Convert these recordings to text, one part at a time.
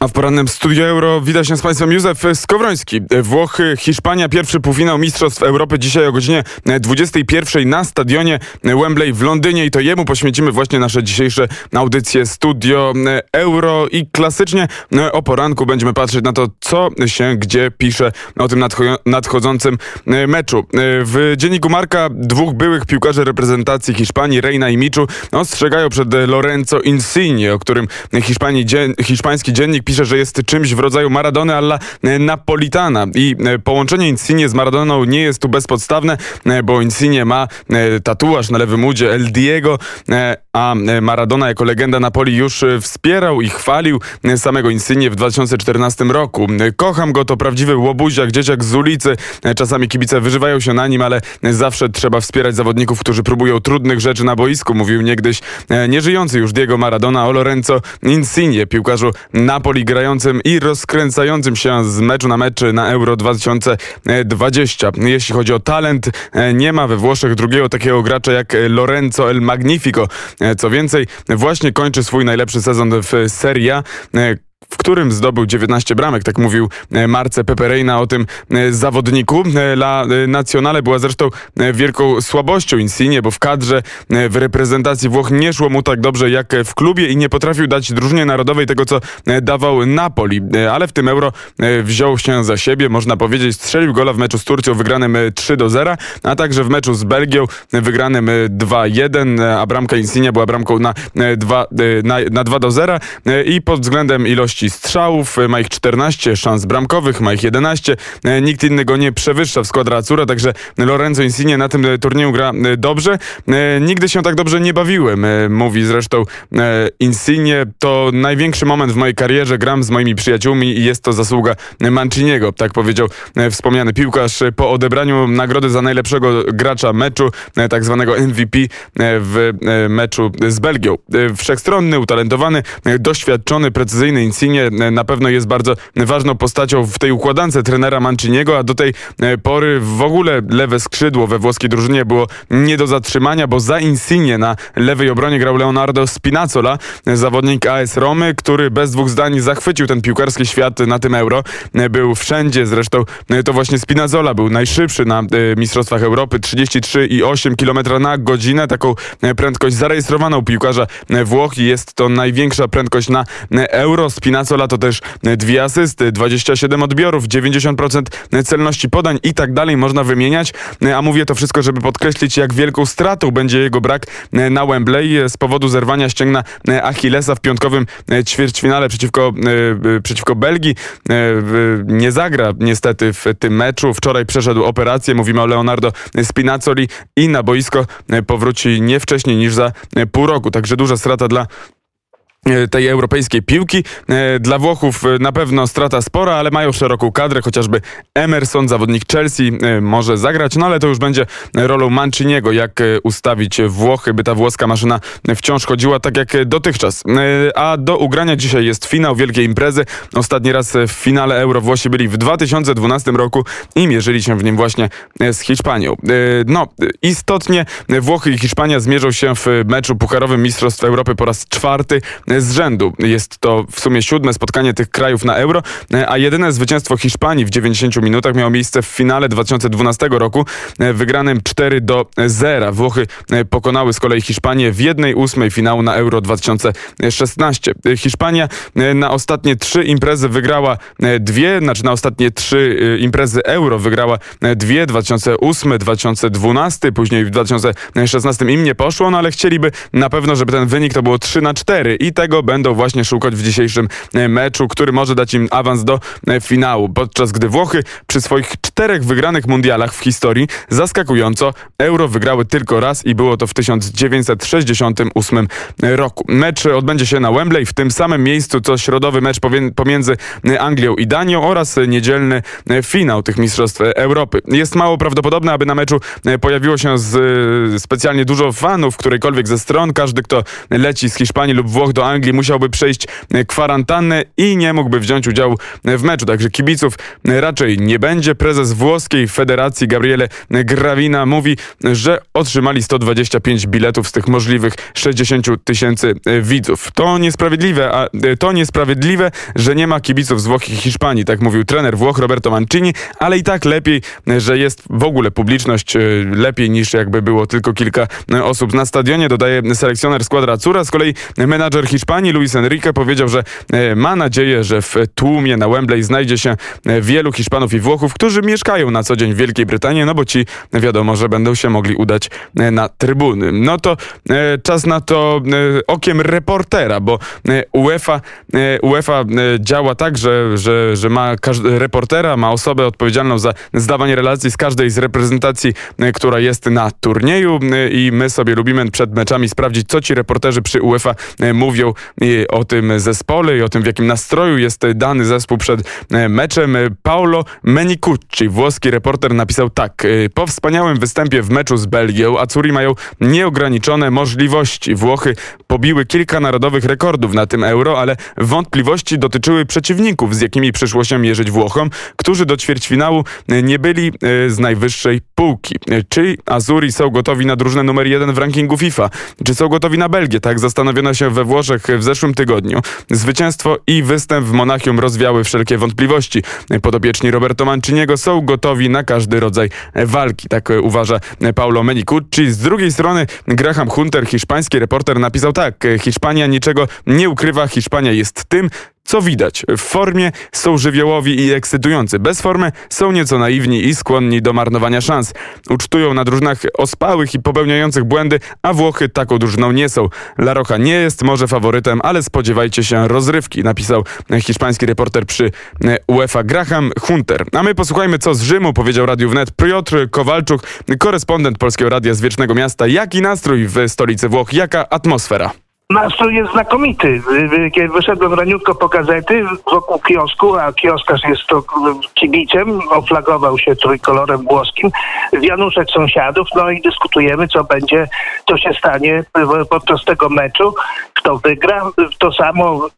A w porannym Studio Euro wita się z Państwem Józef Skowroński. Włochy, Hiszpania, pierwszy półfinał Mistrzostw Europy dzisiaj o godzinie 21 na stadionie Wembley w Londynie i to jemu poświęcimy właśnie nasze dzisiejsze audycje Studio Euro i klasycznie o poranku będziemy patrzeć na to, co się gdzie pisze o tym nadchodzącym meczu. W dzienniku Marka dwóch byłych piłkarzy reprezentacji Hiszpanii, Reina i Miczu, ostrzegają przed Lorenzo Insigne, o którym hiszpański dziennik pisze, że jest czymś w rodzaju Maradony alla e, Napolitana i e, połączenie Insigne z Maradoną nie jest tu bezpodstawne, e, bo Insigne ma tatuaż na lewym udzie El Diego, a Maradona jako legenda Napoli już wspierał i chwalił samego Insigne w 2014 roku. Kocham go, to prawdziwy łobuziak, dzieciak z ulicy. Czasami kibice wyżywają się na nim, ale zawsze trzeba wspierać zawodników, którzy próbują trudnych rzeczy na boisku, mówił niegdyś nieżyjący już Diego Maradona o Lorenzo Insigne, piłkarzu Napoli grającym i rozkręcającym się z meczu na mecz na Euro 2020. Jeśli chodzi o talent, e, nie ma we Włoszech drugiego takiego gracza jak Lorenzo El Magnifico. E, co więcej, właśnie kończy swój najlepszy sezon w Serie A e, w którym zdobył 19 bramek, tak mówił e, Marce Peperejna o tym e, zawodniku. E, La Nazionale była zresztą wielką słabością Insigne, bo w kadrze w reprezentacji Włoch nie szło mu tak dobrze jak w klubie i nie potrafił dać drużynie narodowej tego, co dawał Napoli. Ale w tym Euro wziął się za siebie, można powiedzieć, strzelił gola w meczu z Turcją wygranym 3 do 0, a także w meczu z Belgią wygranym 2-1, a bramka Insigne była bramką na 2, na, na 2 do 0 i pod względem ilości ilości strzałów, ma ich 14, szans bramkowych, ma ich 11. E, nikt inny go nie przewyższa w skład Azzurra, także Lorenzo Insigne na tym turnieju gra e, dobrze. E, nigdy się tak dobrze nie bawiłem, mówi zresztą Insigne. To największy moment w mojej karierze, gram z moimi przyjaciółmi i jest to zasługa Manciniego, tak powiedział wspomniany piłkarz po odebraniu nagrody za najlepszego gracza meczu, tak zwanego MVP w meczu z Belgią. Wszechstronny, utalentowany, doświadczony, precyzyjny Insigne E, na pewno jest bardzo ważną postacią w tej układance trenera Manciniego, a do tej e, pory w ogóle lewe skrzydło we włoskiej drużynie było nie do zatrzymania, bo za Insigne na lewej obronie grał Leonardo Spinazzola, zawodnik AS Romy, który bez dwóch zdań zachwycił ten piłkarski świat na tym Euro. E, był wszędzie, zresztą to właśnie Spinazzola był najszybszy na Mistrzostwach Europy, 33,8 km na godzinę. Taką prędkość zarejestrowaną piłkarza Włoch i jest to największa prędkość na Euro. Spinazzola Spinazzola to też dwie asysty, 27 odbiorów, 90% celności podań i tak dalej można wymieniać. A mówię to wszystko, żeby podkreślić, jak wielką stratą będzie jego brak na Wembley z powodu zerwania ścięgna Achillesa w piątkowym ćwierćfinale przeciwko, przeciwko Belgii. Nie zagra niestety w tym meczu. Wczoraj przeszedł operację. Mówimy o Leonardo Spinazzoli i na boisko powróci nie wcześniej niż za pół roku. Także duża strata dla E, tej europejskiej piłki. E, dla Włochów e, na pewno strata spora, ale mają szeroką kadrę, chociażby Emerson, zawodnik Chelsea, może zagrać, no ale to już będzie rolą Manciniego, jak ustawić Włochy, by ta włoska maszyna wciąż chodziła tak jak dotychczas. A do ugrania dzisiaj jest finał wielkiej imprezy. Ostatni raz w finale Euro Włosi byli w 2012 roku i mierzyli się w nim właśnie z Hiszpanią. No, istotnie Włochy i Hiszpania zmierzą się w meczu pucharowym Mistrzostw Europy po raz czwarty z rzędu. Jest to w sumie siódme spotkanie tych krajów na Euro, a jedyne zwycięstwo Hiszpanii w 90 minutach miało miejsce w finale 2012 roku, wygranym 4 do 0. Włochy pokonały z kolei Hiszpanię w jednej ósmej finału na Euro 2016. Hiszpania na ostatnie trzy imprezy wygrała dwie, znaczy na ostatnie trzy imprezy Euro wygrała dwie, 2008, 2012, później w 2016 im nie poszło, no ale chcieliby na pewno, żeby ten wynik to było 3 na 4 i tego będą właśnie szukać w dzisiejszym e, meczu, który może dać im awans do e, finału. Podczas gdy Włochy przy swoich czterech wygranych mundialach w historii zaskakująco Euro wygrały tylko raz i było to w 1968 roku. Mecz odbędzie się na Wembley w tym samym miejscu co środowy mecz pomiędzy Anglią i Danią oraz niedzielny finał tych Mistrzostw Europy. Jest mało prawdopodobne, aby na meczu pojawiło się z, specjalnie dużo fanów którejkolwiek ze stron. Każdy, kto leci z Hiszpanii lub Włoch do Anglii musiałby przejść kwarantannę i nie mógłby wziąć udziału w meczu. Także kibiców raczej nie będzie. Prezes włoskiej Federacji Gabriele Gravina mówi, że otrzymali 125 biletów z tych możliwych 60 tysięcy widzów. To niesprawiedliwe, a to niesprawiedliwe, że nie ma kibiców z Włoch i Hiszpanii, tak mówił trener Włoch Roberto Mancini, ale i tak lepiej, że jest w ogóle publiczność, lepiej niż jakby było tylko kilka osób na stadionie, dodaje selekcjoner Składra Cura. Z kolei menadżer Hiszpanii Luis Enrique powiedział, że ma nadzieję, że w tłumie na Wembley znajdzie się wielu Hiszpanów i Włochów, którzy mieszkają na co dzień w Wielkiej Brytanii, no bo ci wiadomo, że będą się mogli udać na trybuny. No to czas na to okiem reportera, bo UEFA, UEFA działa tak, że, że, że ma reportera, ma osobę odpowiedzialną za zdawanie relacji z każdej z reprezentacji, która jest na turnieju i my sobie lubimy przed meczami sprawdzić, co ci reporterzy przy UEFA mówią o tym zespole i o tym, w jakim nastroju jest dany zespół przed meczem. Paolo Menicucci, włoski reporter, napisał tak. Po wspaniałym występie w meczu z Belgią, Acuri mają nieograniczone możliwości. Włochy pobiły kilka narodowych rekordów na tym euro, ale wątpliwości dotyczyły przeciwników, z jakimi przyszło się mierzyć Włochom, którzy do ćwierćfinału nie byli z najwyższej półki. Czy Azuri są gotowi na drużynę numer jeden w rankingu FIFA? Czy są gotowi na Belgię? Tak zastanowiono się we Włoszech w zeszłym tygodniu. Zwycięstwo i występ w Monachium rozwiały wszelkie wątpliwości. Podobieczni Roberto Manciniego są gotowi na każdy rodzaj walki. Tak uważa Paulo Menicucci. Z drugiej strony Graham Hunter, hiszpański reporter, napisał tak. Hiszpania niczego nie ukrywa. Hiszpania jest tym, co widać, w formie są żywiołowi i ekscytujący. Bez formy są nieco naiwni i skłonni do marnowania szans. Ucztują na drużynach ospałych i popełniających błędy, a Włochy taką drużyną nie są. La Rocha nie jest może faworytem, ale spodziewajcie się rozrywki, napisał hiszpański reporter przy UEFA Graham Hunter. A my posłuchajmy, co z Rzymu powiedział Radiu Wnet Piotr Kowalczuk, korespondent Polskiego Radia z Wiecznego Miasta. Jaki nastrój w stolicy Włoch? Jaka atmosfera? Nastrój jest znakomity. Kiedy wyszedłem raniutko po gazety wokół kiosku, a kioskarz jest to kibicem, oflagował się trójkolorem włoskim, wianuszek sąsiadów, no i dyskutujemy, co będzie, co się stanie podczas tego meczu, kto wygra. To samo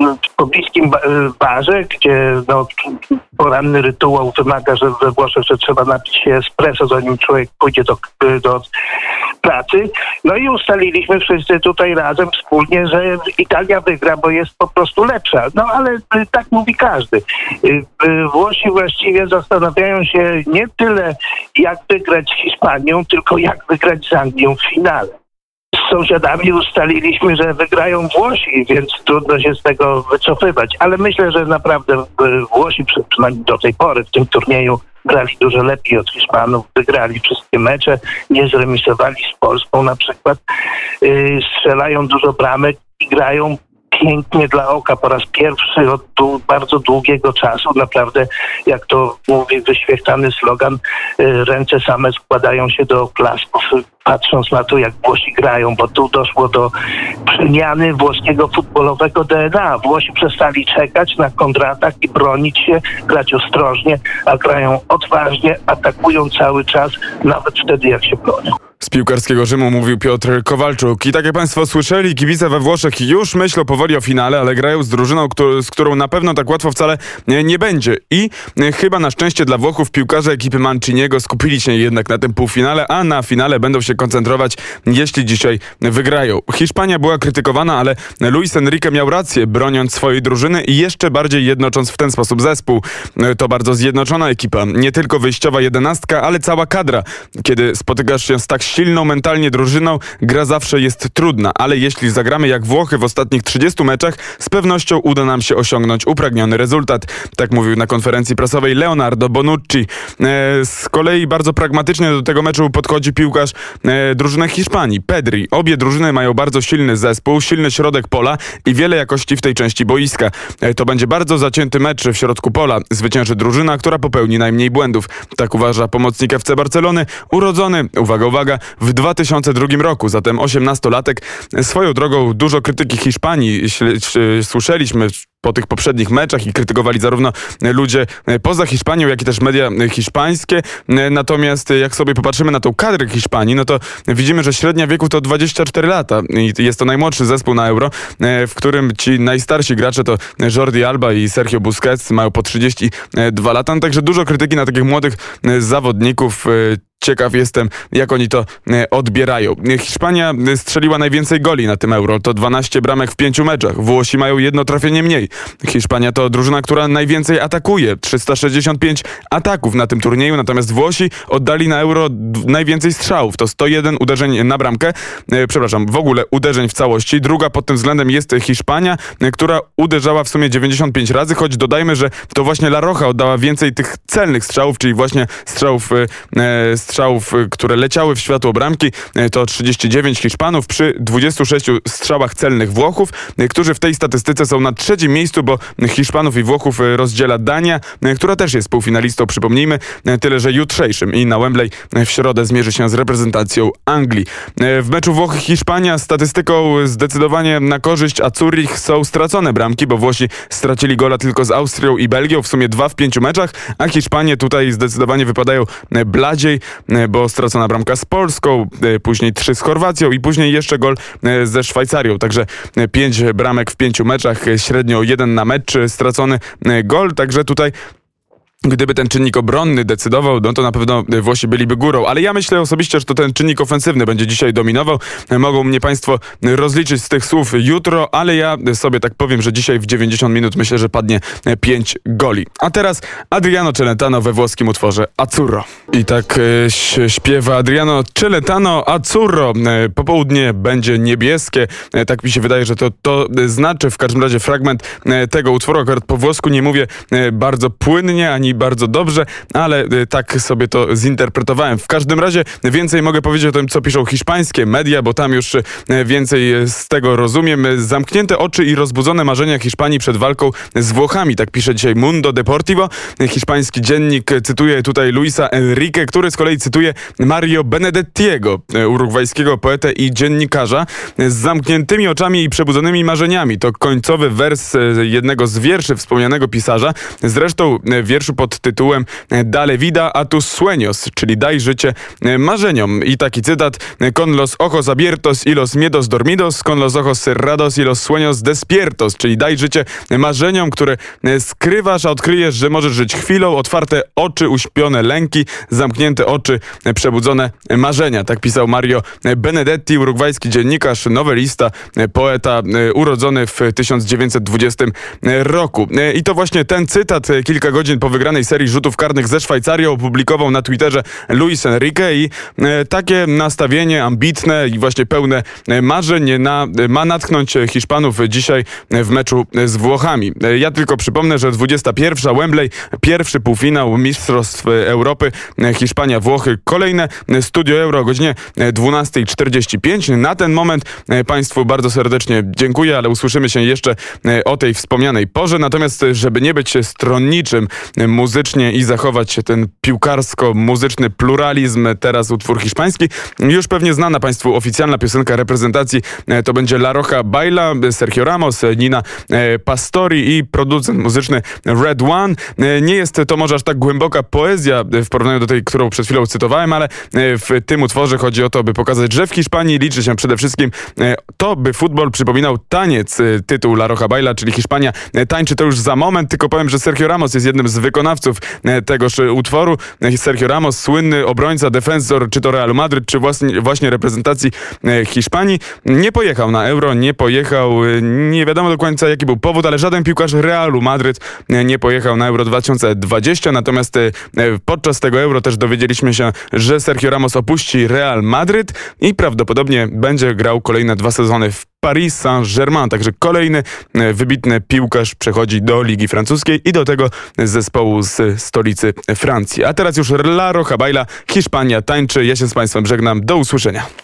w pobliskim barze, gdzie no, poranny rytuał wymaga, że we Włoszech, że trzeba napić się espresso, zanim człowiek pójdzie do, do pracy. No i ustaliliśmy wszyscy tutaj razem wspólnie, że Italia wygra, bo jest po prostu lepsza. No ale y, tak mówi każdy. Y, y, Włosi właściwie zastanawiają się nie tyle jak wygrać z Hiszpanią, tylko jak wygrać z Anglią w finale z sąsiadami ustaliliśmy, że wygrają Włosi, więc trudno się z tego wycofywać. Ale myślę, że naprawdę Włosi, przynajmniej do tej pory w tym turnieju, grali dużo lepiej od Hiszpanów, wygrali wszystkie mecze, nie zremisowali z Polską na przykład, yy, strzelają dużo bramek i grają pięknie dla oka po raz pierwszy od bardzo długiego czasu. Naprawdę, jak to mówi wyświechtany slogan, y, ręce same składają się do oklasków, patrząc na to, jak Włosi grają, bo tu doszło do przemiany włoskiego futbolowego DNA. Włosi przestali czekać na kontratak i bronić się, grać ostrożnie, a grają odważnie, atakują cały czas, nawet wtedy, jak się bronią. Z piłkarskiego Rzymu mówił Piotr Kowalczuk. I tak jak Państwo słyszeli, kibice we Włoszech już myślą powoli o finale, ale grają z drużyną, z którą na pewno tak łatwo wcale nie, będzie. I e, chyba na szczęście dla Włochów piłkarze ekipy Manciniego skupili się jednak na tym półfinale, a na finale będą się koncentrować, jeśli dzisiaj wygrają. Hiszpania była krytykowana, ale Luis Enrique miał rację, broniąc swojej drużyny i jeszcze bardziej jednocząc w ten sposób zespół. To bardzo zjednoczona ekipa. Nie tylko wyjściowa jedenastka, ale cała kadra. Kiedy spotykasz się z tak silną mentalnie drużyną, gra zawsze jest trudna, ale jeśli zagramy jak Włochy w ostatnich 30 meczach, z pewnością uda nam się osiągnąć upragniony rezultat. Tak mówił na konferencji prasowej Leonardo Bonucci. E, z kolei bardzo pragmatycznie do tego meczu podchodzi piłkarz e, drużyny Hiszpanii, Pedri. Obie drużyny mają bardzo silny zespół, silny środek pola i wiele jakości w tej części boiska. E, to będzie bardzo zacięty mecz w środku pola. Zwycięży drużyna, która popełni najmniej błędów. Tak uważa pomocnik FC Barcelony, urodzony, uwaga, uwaga, w 2002 roku, zatem 18-latek. Swoją drogą dużo krytyki Hiszpanii słyszeliśmy po tych poprzednich meczach i krytykowali zarówno ludzie poza Hiszpanią, jak i też media hiszpańskie. Natomiast jak sobie popatrzymy na tą kadrę Hiszpanii, no to widzimy, że średnia wieku to 24 lata i jest to najmłodszy zespół na Euro, w którym ci najstarsi gracze to Jordi Alba i Sergio Busquets mają po 32 lata, no, także dużo krytyki na takich młodych zawodników. Ciekaw jestem, jak oni to e, odbierają. Hiszpania strzeliła najwięcej goli na tym Euro. To 12 bramek w pięciu meczach. Włosi mają jedno trafienie mniej. Hiszpania to drużyna, która najwięcej atakuje. 365 ataków na tym turnieju. Natomiast Włosi oddali na Euro najwięcej strzałów. To 101 uderzeń na bramkę. E, przepraszam, w ogóle uderzeń w całości. Druga pod tym względem jest Hiszpania, e, która uderzała w sumie 95 razy, choć dodajmy, że to właśnie La Roja oddała więcej tych celnych strzałów, czyli właśnie strzałów e, strzałów, y, które leciały w światło bramki, y, to 39 Hiszpanów przy 26 strzałach celnych Włochów, y, którzy w tej statystyce są na trzecim miejscu, bo Hiszpanów i Włochów rozdziela Dania, która też jest półfinalistą, przypomnijmy, tyle że jutrzejszym i na Wembley w środę zmierzy się z reprezentacją Anglii. W meczu Włochy-Hiszpania statystyką zdecydowanie na korzyść Azurich są stracone bramki, bo Włosi stracili gola tylko z Austrią i Belgią, w sumie dwa w pięciu meczach, a Hiszpanie tutaj zdecydowanie wypadają bladziej. E, bo stracona bramka z Polską, e, później trzy z Chorwacją i później jeszcze gol e, ze Szwajcarią. Także pięć bramek w pięciu meczach, średnio jeden na mecz stracony gol. Także tutaj Gdyby ten czynnik obronny decydował, no to na pewno Włosi byliby górą. Ale ja myślę osobiście, że to ten czynnik ofensywny będzie dzisiaj dominował. Mogą mnie Państwo rozliczyć z tych słów jutro, ale ja sobie tak powiem, że dzisiaj w 90 minut myślę, że padnie 5 goli. A teraz Adriano Celentano we włoskim utworze Azzurro. I tak e, śpiewa Adriano Celentano Azzurro. E, popołudnie będzie niebieskie. E, tak mi się wydaje, że to, to znaczy w każdym razie fragment tego utworu. Akurat po włosku nie mówię bardzo płynnie, ani bardzo dobrze, ale y, tak sobie to zinterpretowałem. W każdym razie więcej mogę powiedzieć o tym, co piszą hiszpańskie media, bo tam już y, więcej z tego rozumiem. Zamknięte oczy i rozbudzone marzenia Hiszpanii przed walką z Włochami, tak pisze dzisiaj Mundo Deportivo. Hiszpański dziennik cytuje tutaj Luisa Enrique, który z kolei cytuje Mario Benedettiego, y, urugwajskiego poetę i dziennikarza. Z zamkniętymi oczami i przebudzonymi marzeniami. To końcowy wers jednego z wierszy wspomnianego pisarza. Zresztą wierszu pod tytułem e, Dale vida a tus sueños, czyli daj życie e, marzeniom. I taki cytat Con los ojos abiertos y los miedos dormidos, con los ojos cerrados y los sueños despiertos, czyli daj życie marzeniom, które e, skrywasz, a odkryjesz, że możesz żyć chwilą, otwarte oczy, uśpione lęki, zamknięte oczy, przebudzone marzenia. Tak pisał Mario Benedetti, urugwajski dziennikarz, nowelista, poeta, urodzony w 1920 roku. I to właśnie ten cytat kilka godzin po wygraniu wygranej serii rzutów karnych ze Szwajcarią opublikował na Twitterze Luis Enrique i e, takie nastawienie ambitne i właśnie pełne e, marzeń na, ma natknąć Hiszpanów dzisiaj w meczu z Włochami. E, ja tylko przypomnę, że 21 Wembley, pierwszy półfinał Mistrzostw Europy, Hiszpania-Włochy, kolejne Studio Euro o godzinie 12.45. Na ten moment Państwu bardzo serdecznie dziękuję, ale usłyszymy się jeszcze o tej wspomnianej porze. Natomiast, żeby nie być stronniczym, muzycznie i zachować ten piłkarsko-muzyczny pluralizm. Teraz utwór hiszpański. Już pewnie znana Państwu oficjalna piosenka reprezentacji e, to będzie La Roja Baila, Sergio Ramos, Nina e, Pastori i producent muzyczny Red One. E, nie jest to może aż tak głęboka poezja w porównaniu do tej, którą przed chwilą cytowałem, ale w tym utworze chodzi o to, by pokazać, że w Hiszpanii liczy się przede wszystkim to, by futbol przypominał taniec. Tytuł La Roja Baila, czyli Hiszpania tańczy to już za moment, tylko powiem, że Sergio Ramos jest jednym z wykonawców wykonawców e, tegoż utworu. E, Sergio Ramos, słynny obrońca, defensor, czy to Real Madryt, czy właśnie, właśnie reprezentacji e, Hiszpanii, nie pojechał na Euro, nie pojechał, nie wiadomo do końca jaki był powód, ale żaden piłkarz Realu Madryt nie pojechał na Euro 2020, natomiast podczas tego Euro też dowiedzieliśmy się, że Sergio Ramos opuści Real Madryt i prawdopodobnie będzie grał kolejne dwa sezony w Paris Saint-Germain. Także kolejny e, wybitny piłkarz przechodzi do Ligi Francuskiej i do tego zespołu z stolicy Francji. A teraz już La Roja Baila, Hiszpania tańczy. Ja się z Państwem żegnam. Do usłyszenia.